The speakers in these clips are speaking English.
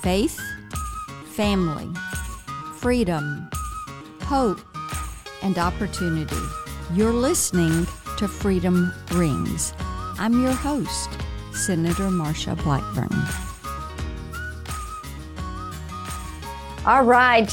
faith, family, freedom, hope, and opportunity. You're listening to Freedom Rings. I'm your host, Senator Marsha Blackburn. All right,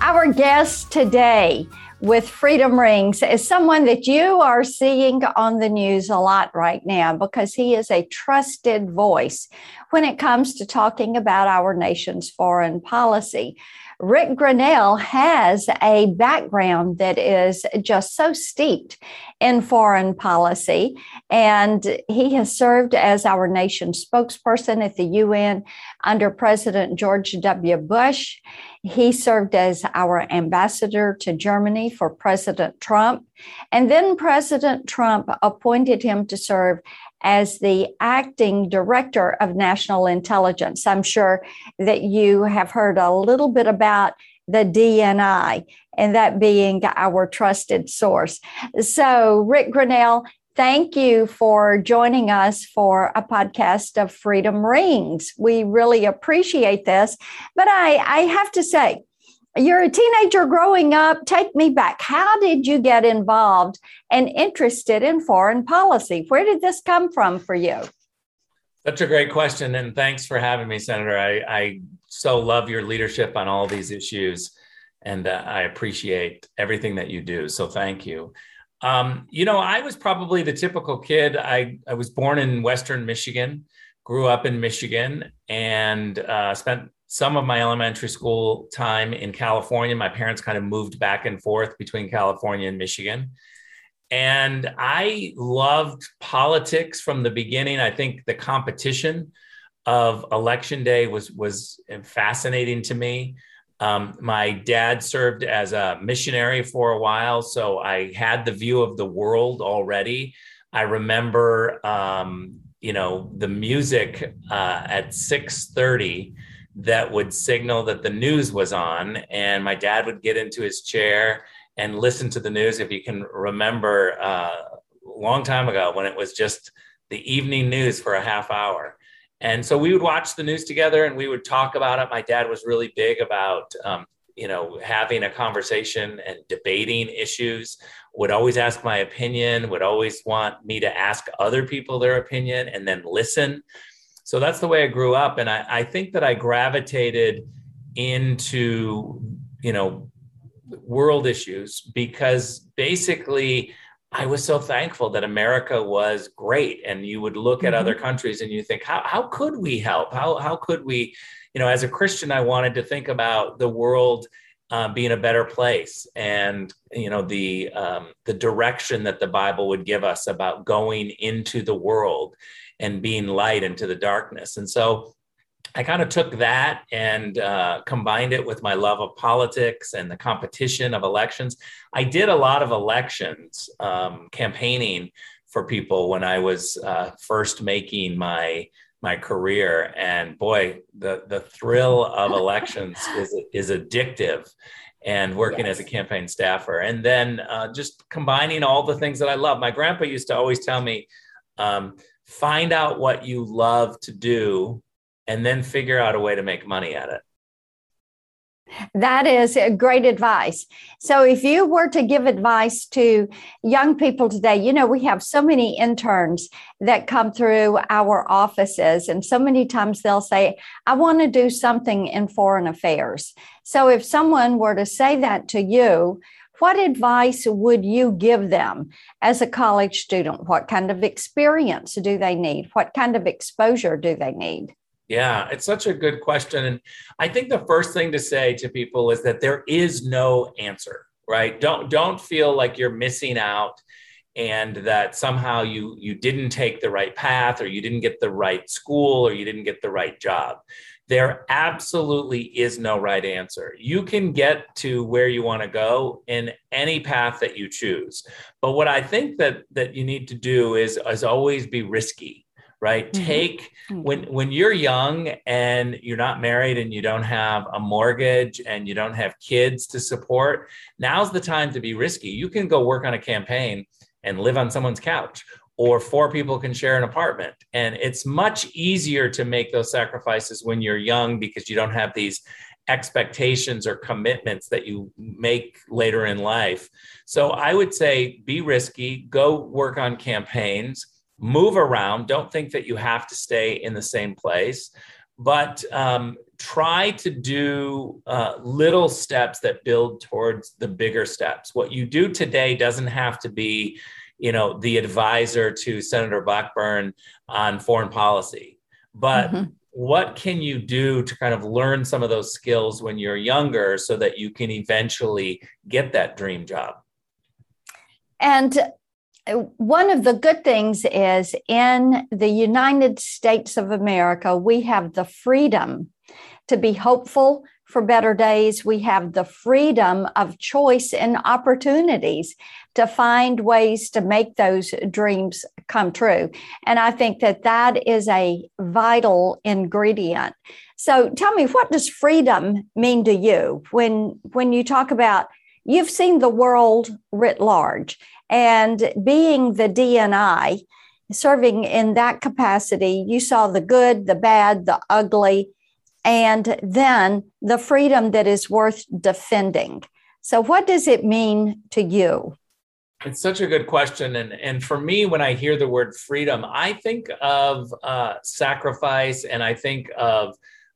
our guest today with Freedom Rings is someone that you are seeing on the news a lot right now because he is a trusted voice when it comes to talking about our nation's foreign policy. Rick Grenell has a background that is just so steeped in foreign policy, and he has served as our nation's spokesperson at the UN under President George W. Bush. He served as our ambassador to Germany for President Trump, and then President Trump appointed him to serve as the acting director of national intelligence. I'm sure that you have heard a little bit about the DNI and that being our trusted source. So, Rick Grenell, thank you for joining us for a podcast of Freedom Rings. We really appreciate this. But I, I have to say, you're a teenager growing up. Take me back. How did you get involved and interested in foreign policy? Where did this come from for you? Such a great question. And thanks for having me, Senator. I, I so love your leadership on all these issues. And uh, I appreciate everything that you do. So thank you. Um, you know, I was probably the typical kid. I, I was born in Western Michigan, grew up in Michigan, and uh, spent some of my elementary school time in California. My parents kind of moved back and forth between California and Michigan. And I loved politics from the beginning. I think the competition of election day was was fascinating to me. Um, my dad served as a missionary for a while, so I had the view of the world already. I remember, um, you know, the music uh, at six thirty that would signal that the news was on. And my dad would get into his chair and listen to the news. If you can remember uh, a long time ago when it was just the evening news for a half hour. And so we would watch the news together and we would talk about it. My dad was really big about, um, you know, having a conversation and debating issues, would always ask my opinion, would always want me to ask other people their opinion and then listen so that's the way I grew up. And I, I think that I gravitated into, you know, world issues because basically I was so thankful that America was great. And you would look at mm-hmm. other countries and you think, how, how could we help? How, how could we, you know, as a Christian, I wanted to think about the world uh, being a better place and, you know, the, um, the direction that the Bible would give us about going into the world and being light into the darkness. And so I kind of took that and uh, combined it with my love of politics and the competition of elections. I did a lot of elections um, campaigning for people when I was uh, first making my my career, and boy, the the thrill of elections is is addictive. And working yes. as a campaign staffer, and then uh, just combining all the things that I love. My grandpa used to always tell me, um, find out what you love to do and then figure out a way to make money at it. That is great advice. So, if you were to give advice to young people today, you know, we have so many interns that come through our offices, and so many times they'll say, I want to do something in foreign affairs. So, if someone were to say that to you, what advice would you give them as a college student? What kind of experience do they need? What kind of exposure do they need? Yeah, it's such a good question. And I think the first thing to say to people is that there is no answer, right? Don't don't feel like you're missing out and that somehow you you didn't take the right path or you didn't get the right school or you didn't get the right job there absolutely is no right answer. You can get to where you want to go in any path that you choose. But what I think that that you need to do is is always be risky, right? Mm-hmm. Take mm-hmm. when when you're young and you're not married and you don't have a mortgage and you don't have kids to support, now's the time to be risky. You can go work on a campaign and live on someone's couch or four people can share an apartment. And it's much easier to make those sacrifices when you're young because you don't have these expectations or commitments that you make later in life. So I would say be risky, go work on campaigns, move around. Don't think that you have to stay in the same place, but um, try to do uh, little steps that build towards the bigger steps. What you do today doesn't have to be, you know, the advisor to Senator Blackburn on foreign policy, but mm-hmm what can you do to kind of learn some of those skills when you're younger so that you can eventually get that dream job? And uh, one of the good things is in the United States of America, we have the freedom to be hopeful for better days. We have the freedom of choice and opportunities to find ways to make those dreams come true. And I think that that is a vital ingredient. So tell me, what does freedom mean to you when, when you talk about you've seen the world writ large and being the DNI, serving in that capacity, you saw the good, the bad, the ugly, and then the freedom that is worth defending. So, what does it mean to you? It's such a good question. And, and for me, when I hear the word freedom, I think of uh, sacrifice and I think of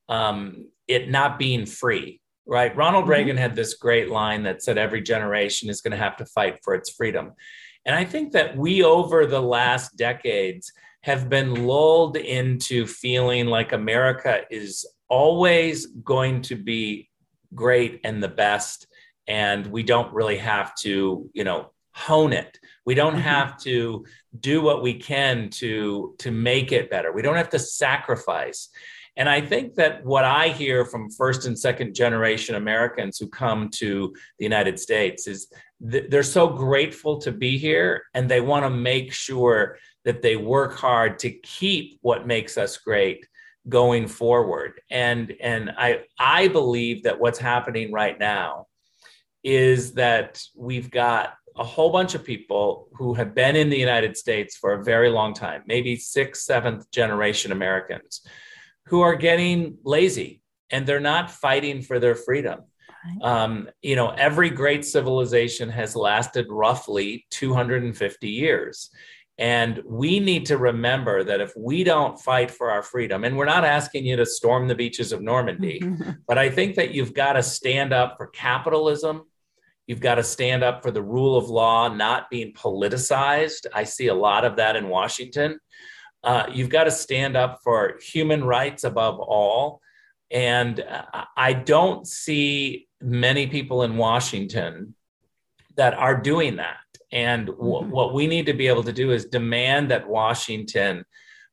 um, it not being free, right? Ronald mm-hmm. Reagan had this great line that said, every generation is going to have to fight for its freedom. And I think that we, over the last decades, have been lulled into feeling like America is always going to be great and the best and we don't really have to you know hone it. We don't mm-hmm. have to do what we can to to make it better. We don't have to sacrifice. And i think that what i hear from first and second generation americans who come to the united states is th- they're so grateful to be here and they want to make sure that they work hard to keep what makes us great going forward. And and I I believe that what's happening right now is that we've got a whole bunch of people who have been in the United States for a very long time, maybe sixth, seventh generation Americans, who are getting lazy and they're not fighting for their freedom. Um, you know, every great civilization has lasted roughly 250 years. And we need to remember that if we don't fight for our freedom, and we're not asking you to storm the beaches of Normandy, but I think that you've got to stand up for capitalism. You've got to stand up for the rule of law not being politicized. I see a lot of that in Washington. Uh, you've got to stand up for human rights above all. And I don't see many people in Washington that are doing that. And w- mm-hmm. what we need to be able to do is demand that Washington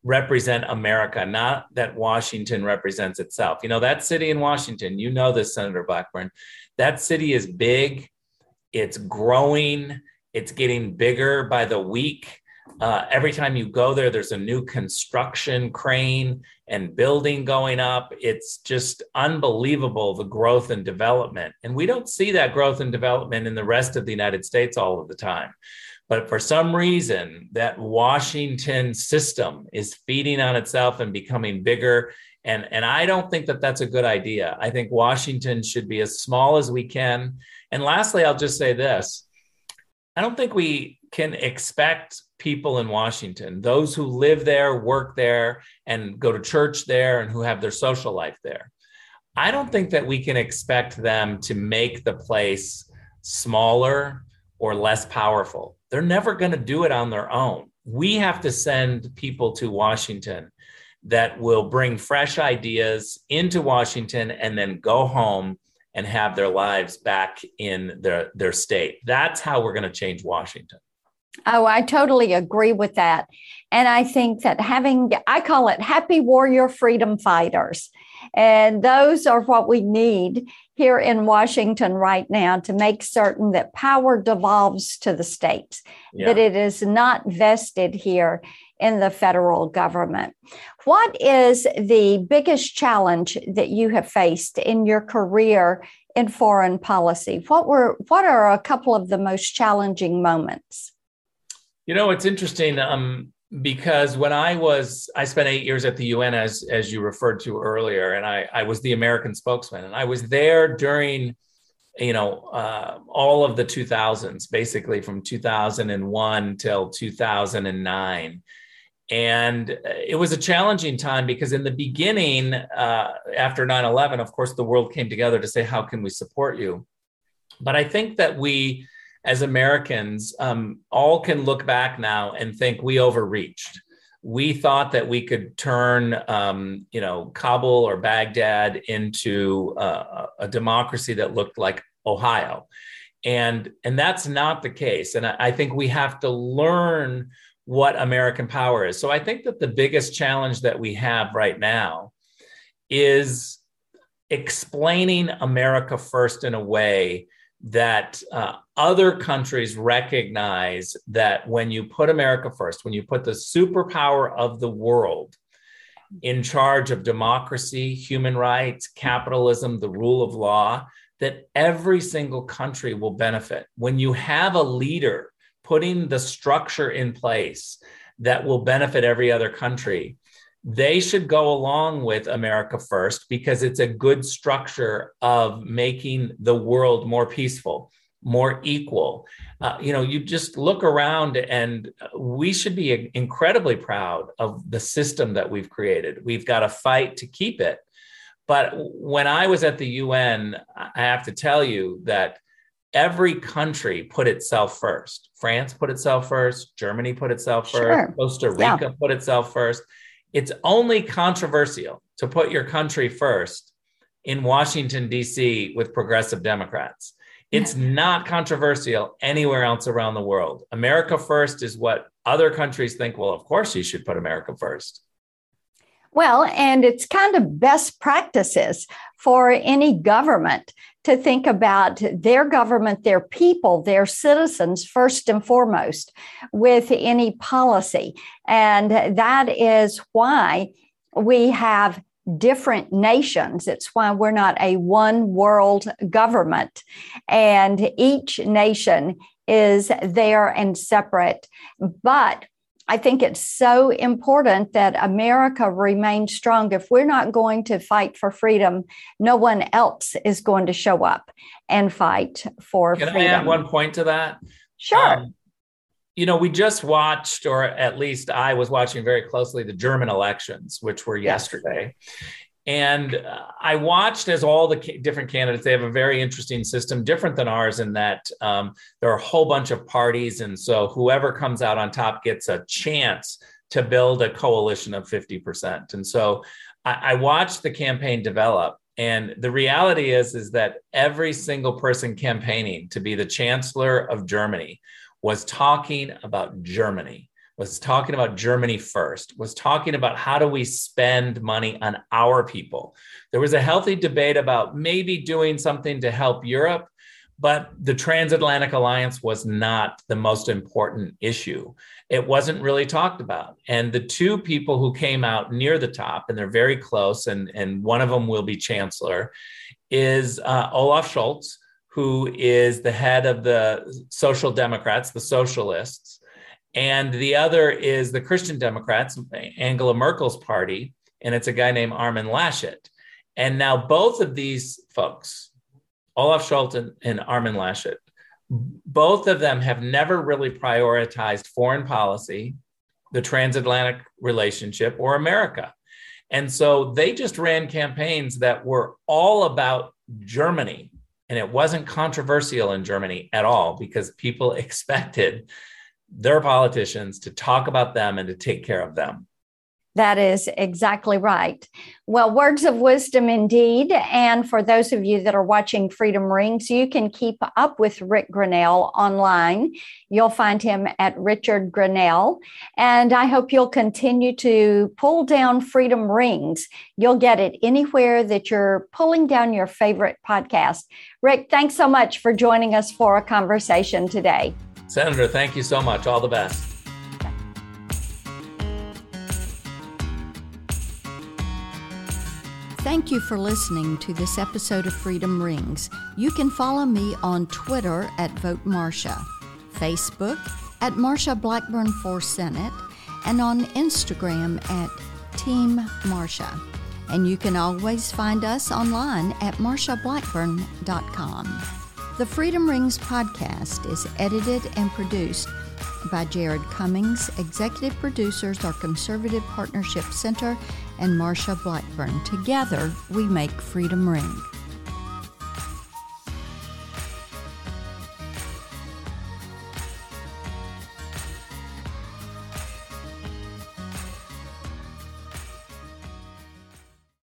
represent America, not that Washington represents itself. You know, that city in Washington, you know this, Senator Blackburn, that city is big, it's growing, it's getting bigger by the week. Uh, every time you go there, there's a new construction crane and building going up. It's just unbelievable the growth and development. And we don't see that growth and development in the rest of the United States all of the time. But for some reason, that Washington system is feeding on itself and becoming bigger. And, and I don't think that that's a good idea. I think Washington should be as small as we can. And lastly, I'll just say this I don't think we can expect people in Washington, those who live there, work there, and go to church there, and who have their social life there. I don't think that we can expect them to make the place smaller or less powerful. They're never going to do it on their own. We have to send people to Washington that will bring fresh ideas into Washington and then go home and have their lives back in their, their state. That's how we're going to change Washington. Oh, I totally agree with that. And I think that having, I call it happy warrior freedom fighters. And those are what we need here in Washington right now to make certain that power devolves to the states, yeah. that it is not vested here in the federal government. What is the biggest challenge that you have faced in your career in foreign policy? What were what are a couple of the most challenging moments? You know, it's interesting um, because when I was, I spent eight years at the UN, as as you referred to earlier, and I I was the American spokesman, and I was there during, you know, uh, all of the 2000s, basically from 2001 till 2009. And it was a challenging time because in the beginning, uh, after 9 11, of course, the world came together to say, how can we support you? But I think that we, as Americans, um, all can look back now and think we overreached. We thought that we could turn, um, you know, Kabul or Baghdad into uh, a democracy that looked like Ohio, and and that's not the case. And I, I think we have to learn what American power is. So I think that the biggest challenge that we have right now is explaining America first in a way that uh, other countries recognize that when you put America first, when you put the superpower of the world in charge of democracy, human rights, capitalism, the rule of law, that every single country will benefit. When you have a leader putting the structure in place that will benefit every other country, they should go along with America First because it's a good structure of making the world more peaceful, more equal. Uh, you know, you just look around and we should be incredibly proud of the system that we've created. We've got to fight to keep it. But when I was at the UN, I have to tell you that every country put itself first. France put itself first, Germany put itself first, sure. Costa Rica yeah. put itself first it's only controversial to put your country first in Washington, D.C., with progressive Democrats. It's not controversial anywhere else around the world. America first is what other countries think, well, of course you should put America first. Well, and it's kind of best practices for any government to think about their government, their people, their citizens first and foremost with any policy. And that is why we have different nations. It's why we're not a one world government. And each nation is there and separate. But I think it's so important that America remains strong. If we're not going to fight for freedom, no one else is going to show up and fight for Can freedom. I add one point to that? Sure. Um, you know, we just watched, or at least I was watching very closely, the German elections, which were yesterday. And I watched as all the different candidates, they have a very interesting system, different than ours, in that um, there are a whole bunch of parties. And so whoever comes out on top gets a chance to build a coalition of 50%. And so I, I watched the campaign develop. And the reality is, is that every single person campaigning to be the chancellor of Germany was talking about Germany was talking about Germany first, was talking about how do we spend money on our people. There was a healthy debate about maybe doing something to help Europe, but the transatlantic alliance was not the most important issue. It wasn't really talked about. And the two people who came out near the top, and they're very close, and, and one of them will be chancellor, is uh, Olaf Scholz, who is the head of the Social Democrats, the socialists and the other is the Christian Democrats, Angela Merkel's party, and it's a guy named Armin Laschet. And now both of these folks, Olaf Scholz and, and Armin Laschet, both of them have never really prioritized foreign policy, the transatlantic relationship, or America. And so they just ran campaigns that were all about Germany. And it wasn't controversial in Germany at all because people expected their politicians to talk about them and to take care of them. That is exactly right. Well, words of wisdom indeed. And for those of you that are watching Freedom Rings, you can keep up with Rick Grenell online. You'll find him at Richard Grenell. And I hope you'll continue to pull down Freedom Rings. You'll get it anywhere that you're pulling down your favorite podcast. Rick, thanks so much for joining us for a conversation today. Senator, thank you so much. All the best. Thank you for listening to this episode of Freedom Rings. You can follow me on Twitter at Vote Marsha, Facebook at Marsha Blackburn for Senate and on Instagram at Team Marsha. And you can always find us online at marshablackburn.com. The Freedom Rings podcast is edited and produced by Jared Cummings. Executive producers are Conservative Partnership Center and Marsha Blackburn. Together, we make Freedom Ring.